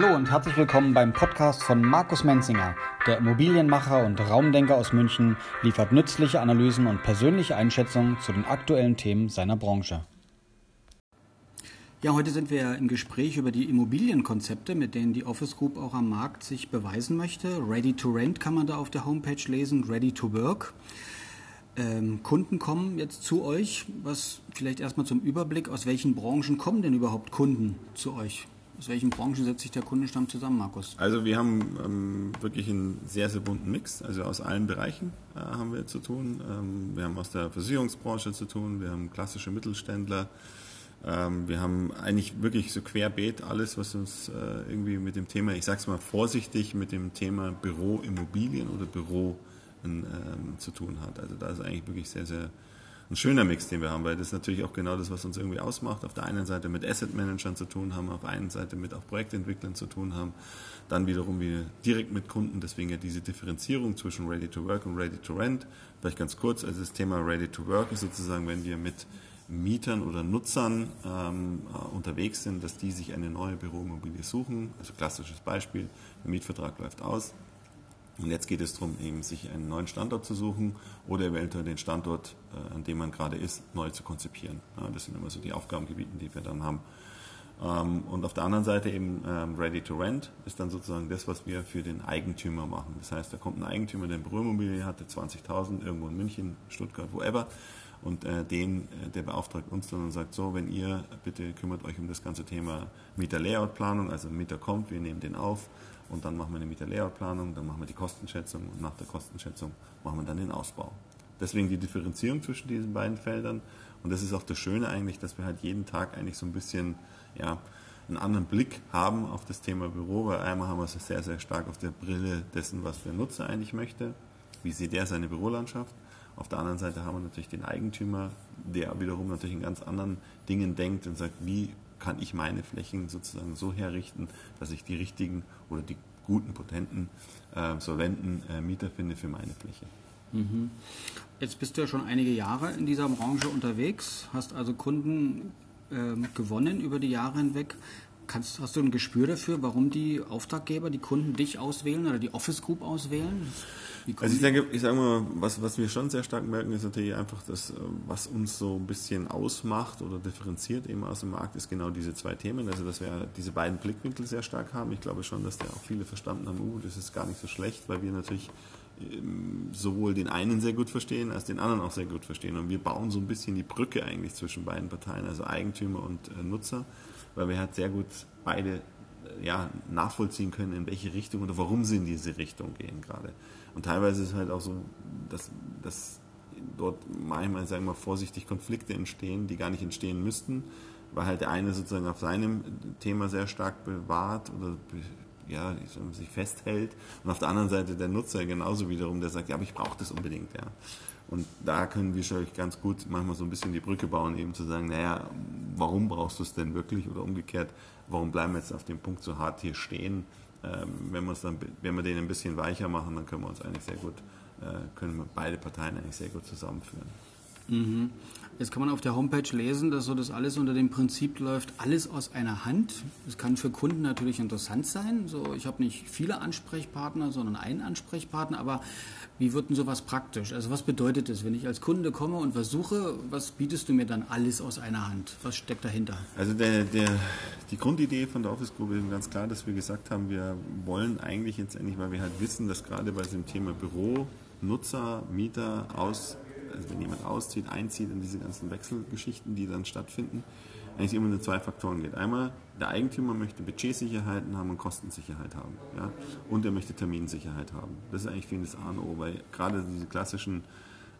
Hallo und herzlich willkommen beim Podcast von Markus Menzinger. Der Immobilienmacher und Raumdenker aus München liefert nützliche Analysen und persönliche Einschätzungen zu den aktuellen Themen seiner Branche. Ja, heute sind wir im Gespräch über die Immobilienkonzepte, mit denen die Office Group auch am Markt sich beweisen möchte. Ready to Rent kann man da auf der Homepage lesen, Ready to Work. Ähm, Kunden kommen jetzt zu euch. Was vielleicht erstmal zum Überblick, aus welchen Branchen kommen denn überhaupt Kunden zu euch? Aus welchen Branchen setzt sich der Kundenstamm zusammen, Markus? Also wir haben ähm, wirklich einen sehr, sehr bunten Mix. Also aus allen Bereichen äh, haben wir zu tun. Ähm, wir haben aus der Versicherungsbranche zu tun, wir haben klassische Mittelständler. Ähm, wir haben eigentlich wirklich so querbeet alles, was uns äh, irgendwie mit dem Thema, ich sage es mal vorsichtig, mit dem Thema Büroimmobilien oder Büro ähm, zu tun hat. Also da ist eigentlich wirklich sehr, sehr ein schöner Mix, den wir haben, weil das ist natürlich auch genau das, was uns irgendwie ausmacht. Auf der einen Seite mit Asset Managern zu tun haben, auf der einen Seite mit auch Projektentwicklern zu tun haben, dann wiederum wieder direkt mit Kunden, deswegen ja diese Differenzierung zwischen Ready to Work und Ready to Rent. Vielleicht ganz kurz, also das Thema Ready to Work ist sozusagen, wenn wir mit Mietern oder Nutzern ähm, unterwegs sind, dass die sich eine neue Büroimmobilie suchen. Also klassisches Beispiel, der Mietvertrag läuft aus, und jetzt geht es darum, eben sich einen neuen Standort zu suchen oder eventuell den Standort, äh, an dem man gerade ist, neu zu konzipieren. das sind immer so die Aufgabengebiete, die wir dann haben. Ähm, und auf der anderen Seite eben ähm, Ready to Rent ist dann sozusagen das, was wir für den Eigentümer machen. Das heißt, da kommt ein Eigentümer, der eine Büroimmobilie hatte, 20.000, irgendwo in München, Stuttgart, whoever. Und äh, den, äh, der beauftragt uns dann und sagt, so, wenn ihr bitte kümmert euch um das ganze Thema Mieter-Layout-Planung, also Mieter kommt, wir nehmen den auf, und dann machen wir eine Mieter-Layout-Planung, dann machen wir die Kostenschätzung und nach der Kostenschätzung machen wir dann den Ausbau. Deswegen die Differenzierung zwischen diesen beiden Feldern und das ist auch das Schöne eigentlich, dass wir halt jeden Tag eigentlich so ein bisschen ja, einen anderen Blick haben auf das Thema Büro, weil einmal haben wir es sehr, sehr stark auf der Brille dessen, was der Nutzer eigentlich möchte, wie sieht der seine Bürolandschaft. Auf der anderen Seite haben wir natürlich den Eigentümer, der wiederum natürlich in ganz anderen Dingen denkt und sagt, wie kann ich meine Flächen sozusagen so herrichten, dass ich die richtigen oder die guten, potenten, äh, solventen äh, Mieter finde für meine Fläche. Mhm. Jetzt bist du ja schon einige Jahre in dieser Branche unterwegs, hast also Kunden äh, gewonnen über die Jahre hinweg. Kannst, hast du ein Gespür dafür, warum die Auftraggeber, die Kunden dich auswählen oder die Office Group auswählen? Also ich denke, ich sage mal, was, was wir schon sehr stark merken, ist natürlich einfach, dass äh, was uns so ein bisschen ausmacht oder differenziert eben aus dem Markt, ist genau diese zwei Themen. Also dass wir diese beiden Blickwinkel sehr stark haben. Ich glaube schon, dass da auch viele verstanden haben, uh, das ist gar nicht so schlecht, weil wir natürlich ähm, sowohl den einen sehr gut verstehen, als den anderen auch sehr gut verstehen. Und wir bauen so ein bisschen die Brücke eigentlich zwischen beiden Parteien, also Eigentümer und äh, Nutzer, weil wir halt sehr gut beide äh, ja, nachvollziehen können, in welche Richtung oder warum sie in diese Richtung gehen gerade. Und teilweise ist es halt auch so, dass, dass dort manchmal, sagen wir mal, vorsichtig Konflikte entstehen, die gar nicht entstehen müssten, weil halt der eine sozusagen auf seinem Thema sehr stark bewahrt oder ja, sich festhält und auf der anderen Seite der Nutzer genauso wiederum, der sagt, ja, aber ich brauche das unbedingt, ja. Und da können wir schon ganz gut manchmal so ein bisschen die Brücke bauen, eben zu sagen, naja, warum brauchst du es denn wirklich oder umgekehrt, warum bleiben wir jetzt auf dem Punkt so hart hier stehen? Ähm, wenn, dann, wenn wir den ein bisschen weicher machen, dann können wir uns eigentlich sehr gut, äh, können wir beide Parteien eigentlich sehr gut zusammenführen. Mhm. Jetzt kann man auf der Homepage lesen, dass so das alles unter dem Prinzip läuft, alles aus einer Hand. Das kann für Kunden natürlich interessant sein. So, ich habe nicht viele Ansprechpartner, sondern einen Ansprechpartner, aber wie wird denn sowas praktisch? Also was bedeutet das, wenn ich als Kunde komme und versuche, was bietest du mir dann alles aus einer Hand? Was steckt dahinter? Also der, der, die Grundidee von der Office Group ist ganz klar, dass wir gesagt haben, wir wollen eigentlich jetzt endlich, weil wir halt wissen, dass gerade bei diesem Thema Büro, Nutzer, Mieter aus also wenn jemand auszieht, einzieht in diese ganzen Wechselgeschichten, die dann stattfinden, eigentlich immer nur zwei Faktoren geht. Einmal, der Eigentümer möchte Budgetsicherheiten haben und Kostensicherheit haben. Ja? Und er möchte Terminsicherheit haben. Das ist eigentlich für ihn das A und O, weil gerade diese klassischen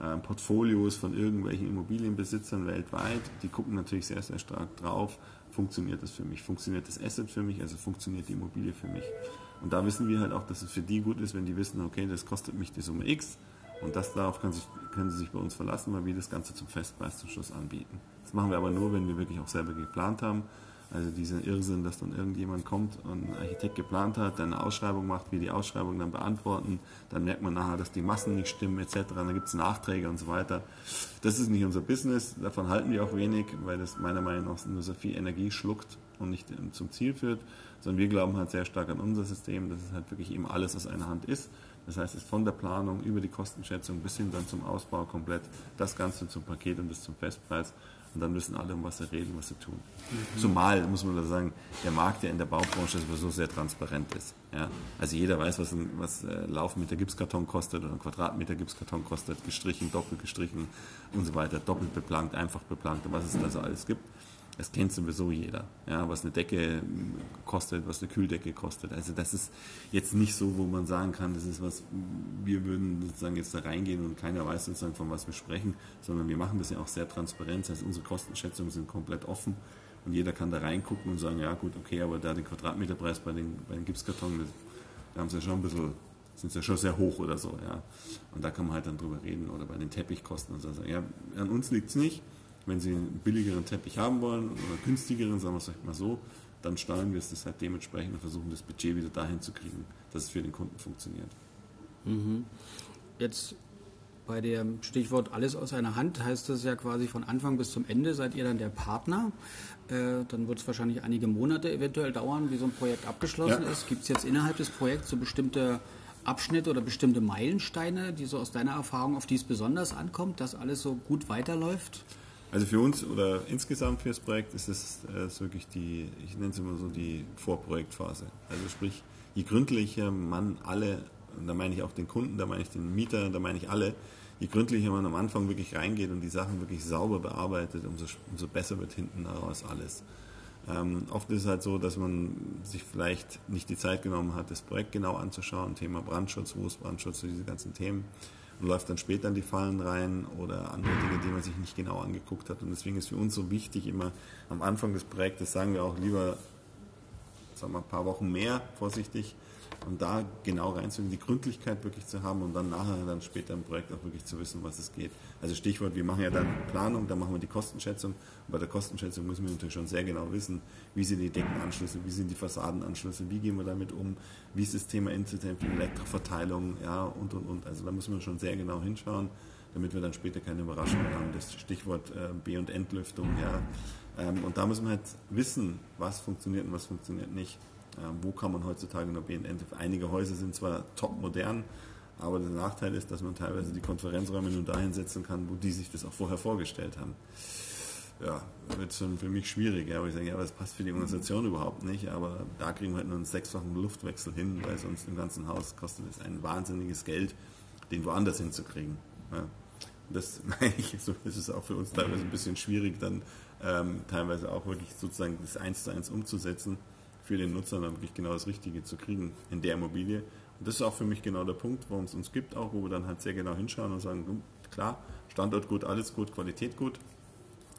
äh, Portfolios von irgendwelchen Immobilienbesitzern weltweit, die gucken natürlich sehr, sehr stark drauf, funktioniert das für mich, funktioniert das Asset für mich, also funktioniert die Immobilie für mich. Und da wissen wir halt auch, dass es für die gut ist, wenn die wissen, okay, das kostet mich die Summe X, und das darauf können, sich, können Sie sich bei uns verlassen, weil wir das Ganze zum Festpreis zum Schluss anbieten. Das machen wir aber nur, wenn wir wirklich auch selber geplant haben Also dieser Irrsinn, dass dann irgendjemand kommt und ein Architekt geplant hat, dann eine Ausschreibung macht, wir die Ausschreibung dann beantworten, dann merkt man nachher, dass die Massen nicht stimmen etc., dann gibt es Nachträge und so weiter. Das ist nicht unser Business, davon halten wir auch wenig, weil das meiner Meinung nach nur so viel Energie schluckt und nicht zum Ziel führt, sondern wir glauben halt sehr stark an unser System, dass es halt wirklich eben alles aus einer Hand ist. Das heißt, es von der Planung über die Kostenschätzung bis hin dann zum Ausbau komplett, das Ganze zum Paket und das zum Festpreis und dann wissen alle, um was sie reden, was sie tun. Mhm. Zumal, muss man da sagen, der Markt ja in der Baubranche sowieso sehr transparent ist. Ja? Also jeder weiß, was ein was, äh, Laufmeter Gipskarton kostet oder ein Quadratmeter Gipskarton kostet, gestrichen, doppelt gestrichen und so weiter, doppelt beplankt, einfach beplankt und was es da so alles gibt. Das kennt sowieso jeder, ja, was eine Decke kostet, was eine Kühldecke kostet. Also das ist jetzt nicht so, wo man sagen kann, das ist was, wir würden sozusagen jetzt da reingehen und keiner weiß sozusagen, von was wir sprechen, sondern wir machen das ja auch sehr transparent. Das heißt, unsere Kostenschätzungen sind komplett offen und jeder kann da reingucken und sagen, ja gut, okay, aber da den Quadratmeterpreis bei den, bei den Gipskartonen, da haben sie ja schon ein bisschen sind ja schon sehr hoch oder so, ja. Und da kann man halt dann drüber reden oder bei den Teppichkosten und so sagen, ja, an uns liegt es nicht, wenn Sie einen billigeren Teppich haben wollen oder günstigeren, sagen wir es mal so, dann steuern wir es halt dementsprechend und versuchen das Budget wieder dahin zu kriegen, dass es für den Kunden funktioniert. Mhm. Jetzt bei dem Stichwort alles aus einer Hand heißt das ja quasi von Anfang bis zum Ende seid ihr dann der Partner. Äh, dann wird es wahrscheinlich einige Monate eventuell dauern, wie so ein Projekt abgeschlossen ja. ist. Gibt es jetzt innerhalb des Projekts so bestimmte Abschnitte oder bestimmte Meilensteine, die so aus deiner Erfahrung, auf die es besonders ankommt, dass alles so gut weiterläuft? Also für uns oder insgesamt für das Projekt ist es äh, wirklich die, ich nenne es immer so die Vorprojektphase. Also sprich, je gründlicher man alle, und da meine ich auch den Kunden, da meine ich den Mieter, da meine ich alle, je gründlicher man am Anfang wirklich reingeht und die Sachen wirklich sauber bearbeitet, umso, umso besser wird hinten daraus alles. Ähm, oft ist es halt so, dass man sich vielleicht nicht die Zeit genommen hat, das Projekt genau anzuschauen, Thema Brandschutz, wo ist Brandschutz, diese ganzen Themen läuft dann später in die Fallen rein oder andere Dinge, die man sich nicht genau angeguckt hat. Und deswegen ist für uns so wichtig, immer am Anfang des Projektes sagen wir auch lieber, sagen wir ein paar Wochen mehr vorsichtig, und da genau reinzugehen, die Gründlichkeit wirklich zu haben und dann nachher dann später im Projekt auch wirklich zu wissen, was es geht. Also Stichwort, wir machen ja dann Planung, dann machen wir die Kostenschätzung. Und bei der Kostenschätzung müssen wir natürlich schon sehr genau wissen, wie sind die Deckenanschlüsse, wie sind die Fassadenanschlüsse, wie gehen wir damit um, wie ist das Thema Inzidenz, Elektroverteilung, ja, und, und, und. Also da müssen wir schon sehr genau hinschauen, damit wir dann später keine Überraschungen haben. Das Stichwort äh, B- und Entlüftung, ja. Ähm, und da müssen wir halt wissen, was funktioniert und was funktioniert nicht. Ähm, wo kann man heutzutage noch BNN? Einige Häuser sind zwar top modern, aber der Nachteil ist, dass man teilweise die Konferenzräume nur dahin setzen kann, wo die sich das auch vorher vorgestellt haben. Ja, wird schon für mich schwierig, aber ich sage, ja, das passt für die Organisation überhaupt nicht, aber da kriegen wir halt nur einen sechsfachen Luftwechsel hin, weil sonst im ganzen Haus kostet es ein wahnsinniges Geld, den woanders hinzukriegen. Ja. Das so ist es auch für uns teilweise ein bisschen schwierig, dann ähm, teilweise auch wirklich sozusagen das eins zu eins umzusetzen für den Nutzer dann wirklich genau das Richtige zu kriegen in der Immobilie. Und das ist auch für mich genau der Punkt, warum es uns gibt, auch wo wir dann halt sehr genau hinschauen und sagen, klar, Standort gut, alles gut, Qualität gut,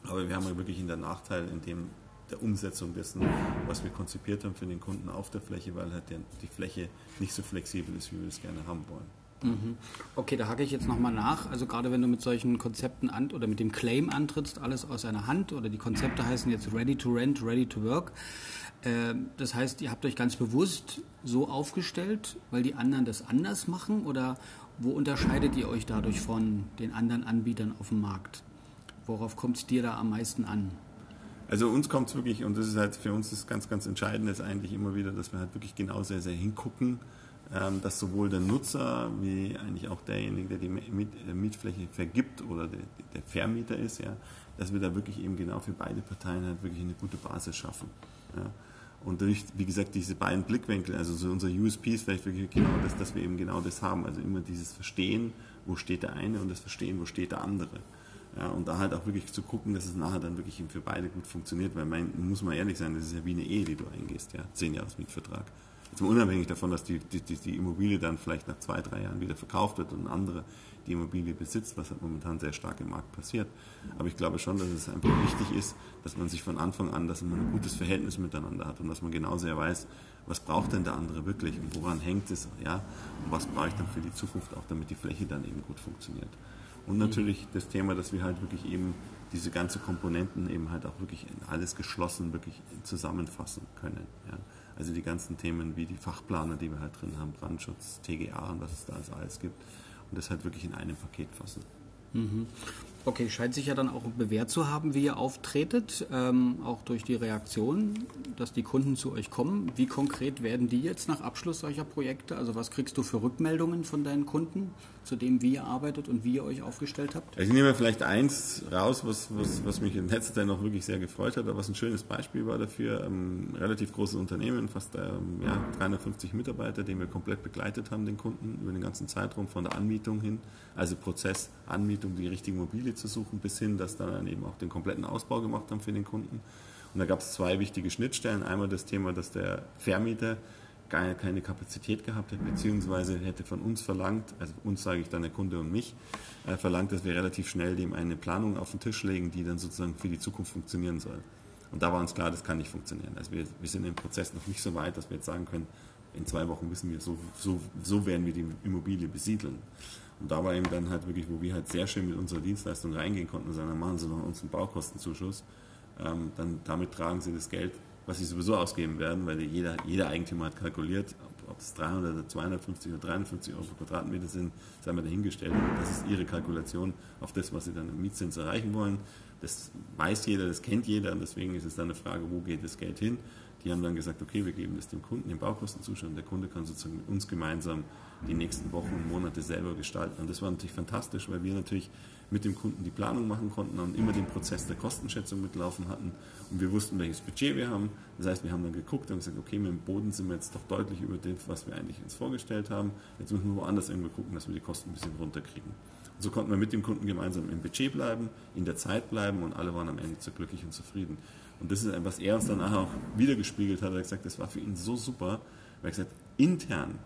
aber wir haben ja wirklich in der Nachteil in dem der Umsetzung dessen, was wir konzipiert haben für den Kunden auf der Fläche, weil halt die Fläche nicht so flexibel ist, wie wir es gerne haben wollen. Mhm. Okay, da hake ich jetzt nochmal nach. Also gerade wenn du mit solchen Konzepten an oder mit dem Claim antrittst, alles aus einer Hand oder die Konzepte heißen jetzt Ready to Rent, Ready to Work. Äh, das heißt, ihr habt euch ganz bewusst so aufgestellt, weil die anderen das anders machen oder wo unterscheidet ihr euch dadurch von den anderen Anbietern auf dem Markt? Worauf kommt es dir da am meisten an? Also uns kommt es wirklich, und das ist halt für uns das ganz, ganz Entscheidende, ist eigentlich immer wieder, dass wir halt wirklich genau sehr, sehr hingucken, ähm, dass sowohl der Nutzer wie eigentlich auch derjenige, der die äh, Mietfläche vergibt oder der, der Vermieter ist, ja, dass wir da wirklich eben genau für beide Parteien halt wirklich eine gute Basis schaffen. Ja. Und durch, wie gesagt, diese beiden Blickwinkel, also so unser USP ist vielleicht wirklich genau das, dass wir eben genau das haben. Also immer dieses Verstehen, wo steht der eine und das Verstehen, wo steht der andere. Ja, und da halt auch wirklich zu gucken, dass es nachher dann wirklich für beide gut funktioniert, weil mein, muss man ehrlich sein, das ist ja wie eine Ehe, die du eingehst, ja, zehn Jahres Mietvertrag. Jetzt unabhängig davon, dass die, die, die Immobilie dann vielleicht nach zwei, drei Jahren wieder verkauft wird und andere die Immobilie besitzt, was halt momentan sehr stark im Markt passiert. Aber ich glaube schon, dass es einfach wichtig ist, dass man sich von Anfang an, dass man ein gutes Verhältnis miteinander hat und dass man genau sehr weiß, was braucht denn der andere wirklich und woran hängt es, ja, und was brauche ich dann für die Zukunft auch, damit die Fläche dann eben gut funktioniert. Und natürlich das Thema, dass wir halt wirklich eben diese ganzen Komponenten eben halt auch wirklich alles geschlossen wirklich zusammenfassen können. Ja. Also die ganzen Themen wie die Fachplaner, die wir halt drin haben, Brandschutz, TGA und was es da alles gibt. Und das halt wirklich in einem Paket fassen. Mhm. Okay, scheint sich ja dann auch bewährt zu haben, wie ihr auftretet, ähm, auch durch die Reaktion, dass die Kunden zu euch kommen. Wie konkret werden die jetzt nach Abschluss solcher Projekte? Also was kriegst du für Rückmeldungen von deinen Kunden zu dem, wie ihr arbeitet und wie ihr euch aufgestellt habt? Also ich nehme vielleicht eins raus, was, was, was mich in letzter Zeit noch wirklich sehr gefreut hat, aber was ein schönes Beispiel war dafür. Ähm, relativ großes Unternehmen, fast ähm, ja, 350 Mitarbeiter, den wir komplett begleitet haben, den Kunden, über den ganzen Zeitraum von der Anmietung hin, also Prozess, Anmietung, die richtige Immobilie Immobilie zu suchen, bis hin, dass dann eben auch den kompletten Ausbau gemacht haben für den Kunden. Und da gab es zwei wichtige Schnittstellen. Einmal das Thema, dass der Vermieter gar keine Kapazität gehabt hätte, beziehungsweise hätte von uns verlangt, also uns sage ich dann der Kunde und mich, äh, verlangt, dass wir relativ schnell dem eine Planung auf den Tisch legen, die dann sozusagen für die Zukunft funktionieren soll. Und da war uns klar, das kann nicht funktionieren. Also wir, wir sind im Prozess noch nicht so weit, dass wir jetzt sagen können, in zwei Wochen wissen wir, so, so, so werden wir die Immobilie besiedeln. Und da war eben dann halt wirklich, wo wir halt sehr schön mit unserer Dienstleistung reingehen konnten und sagen, dann machen Sie doch uns einen Baukostenzuschuss. Ähm, dann damit tragen Sie das Geld, was Sie sowieso ausgeben werden, weil jeder, jeder Eigentümer hat kalkuliert, ob, ob es 300 oder 250 oder 350 Euro pro Quadratmeter sind, sei mal dahingestellt. Das ist Ihre Kalkulation auf das, was Sie dann im Mietzins erreichen wollen. Das weiß jeder, das kennt jeder und deswegen ist es dann eine Frage, wo geht das Geld hin? Die haben dann gesagt, okay, wir geben das dem Kunden, den Baukostenzuschuss und der Kunde kann sozusagen mit uns gemeinsam die nächsten Wochen und Monate selber gestalten. Und das war natürlich fantastisch, weil wir natürlich mit dem Kunden die Planung machen konnten und immer den Prozess der Kostenschätzung mitlaufen hatten. Und wir wussten, welches Budget wir haben. Das heißt, wir haben dann geguckt und gesagt, okay, mit dem Boden sind wir jetzt doch deutlich über dem, was wir eigentlich uns vorgestellt haben. Jetzt müssen wir woanders irgendwo gucken, dass wir die Kosten ein bisschen runterkriegen. Und so konnten wir mit dem Kunden gemeinsam im Budget bleiben, in der Zeit bleiben und alle waren am Ende so glücklich und zufrieden. Und das ist, was er uns danach auch wiedergespiegelt hat. Er hat gesagt, das war für ihn so super, weil er gesagt intern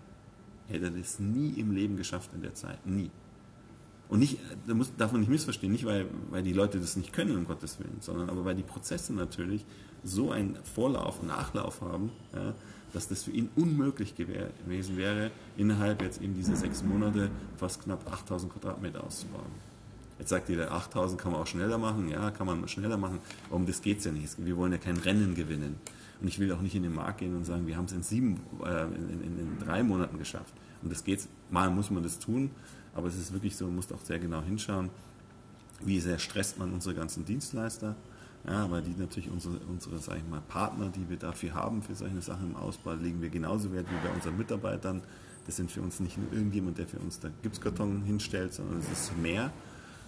hätte er das nie im Leben geschafft in der Zeit. Nie. Und nicht, da muss, darf man nicht missverstehen, nicht weil, weil die Leute das nicht können, um Gottes Willen, sondern aber weil die Prozesse natürlich so einen Vorlauf und Nachlauf haben, ja, dass das für ihn unmöglich gewesen wäre, innerhalb jetzt eben dieser sechs Monate fast knapp 8000 Quadratmeter auszubauen. Jetzt sagt jeder, 8000 kann man auch schneller machen, ja, kann man schneller machen, aber um das geht es ja nicht. Wir wollen ja kein Rennen gewinnen. Und ich will auch nicht in den Markt gehen und sagen, wir haben es in sieben, äh, in, in, in, drei Monaten geschafft. Und das geht, mal muss man das tun, aber es ist wirklich so, man muss auch sehr genau hinschauen, wie sehr stresst man unsere ganzen Dienstleister. Ja, weil die natürlich unsere, unsere sag ich mal, Partner, die wir dafür haben, für solche Sachen im Ausbau, legen wir genauso Wert wie bei unseren Mitarbeitern. Das sind für uns nicht nur irgendjemand, der für uns da Gipskarton hinstellt, sondern es ist mehr.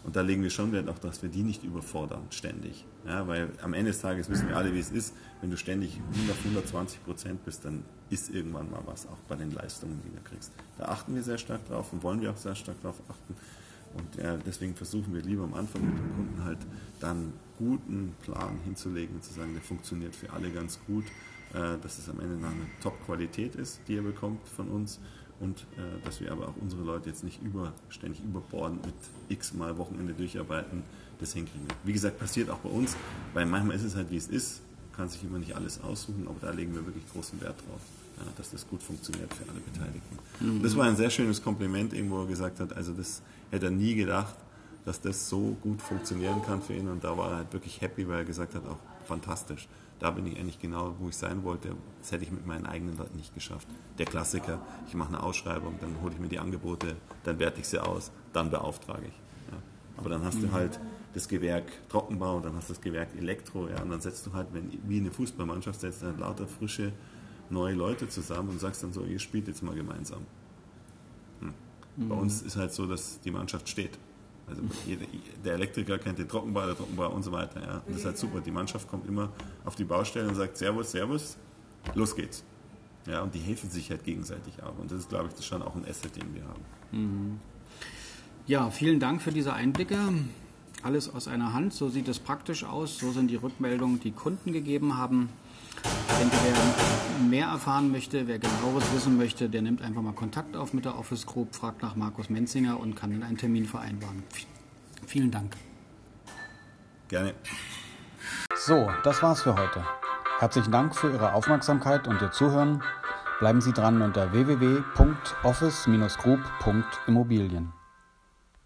Und da legen wir schon Wert auch, dass wir die nicht überfordern, ständig. Ja, weil am Ende des Tages wissen wir alle, wie es ist. Wenn du ständig 100, 120 Prozent bist, dann ist irgendwann mal was, auch bei den Leistungen, die du kriegst. Da achten wir sehr stark drauf und wollen wir auch sehr stark drauf achten. Und äh, deswegen versuchen wir lieber am Anfang mit dem Kunden halt dann guten Plan hinzulegen und zu sagen, der funktioniert für alle ganz gut, äh, dass es am Ende eine Top-Qualität ist, die er bekommt von uns und äh, dass wir aber auch unsere Leute jetzt nicht über, ständig überborden mit x mal Wochenende durcharbeiten, das hinkriegen. Wie gesagt, passiert auch bei uns, weil manchmal ist es halt wie es ist, kann sich immer nicht alles aussuchen, aber da legen wir wirklich großen Wert drauf, ja, dass das gut funktioniert für alle Beteiligten. Mhm. Das war ein sehr schönes Kompliment, irgendwo er gesagt hat, also das hätte er nie gedacht, dass das so gut funktionieren kann für ihn und da war er halt wirklich happy, weil er gesagt hat, auch fantastisch da bin ich eigentlich genau, wo ich sein wollte. Das hätte ich mit meinen eigenen Leuten nicht geschafft. Der Klassiker, ich mache eine Ausschreibung, dann hole ich mir die Angebote, dann werte ich sie aus, dann beauftrage ich. Ja. Aber dann hast mhm. du halt das Gewerk Trockenbau, dann hast du das Gewerk Elektro, ja, und dann setzt du halt, wenn, wie eine Fußballmannschaft, setzt halt lauter frische, neue Leute zusammen und sagst dann so, ihr spielt jetzt mal gemeinsam. Hm. Mhm. Bei uns ist halt so, dass die Mannschaft steht. Also der Elektriker kennt den Trockenbau, der Trockenbau und so weiter. Ja. Und das ist halt super. Die Mannschaft kommt immer auf die Baustelle und sagt Servus, Servus, los geht's. Ja, und die helfen sich halt gegenseitig auch. Und das ist, glaube ich, das schon auch ein Asset, den wir haben. Mhm. Ja, vielen Dank für diese Einblicke. Alles aus einer Hand, so sieht es praktisch aus. So sind die Rückmeldungen, die Kunden gegeben haben. Denke, wer mehr erfahren möchte, wer genaueres wissen möchte, der nimmt einfach mal Kontakt auf mit der Office Group, fragt nach Markus Menzinger und kann dann einen Termin vereinbaren. Vielen Dank. Gerne. So, das war's für heute. Herzlichen Dank für Ihre Aufmerksamkeit und Ihr Zuhören. Bleiben Sie dran unter www.office-group.immobilien.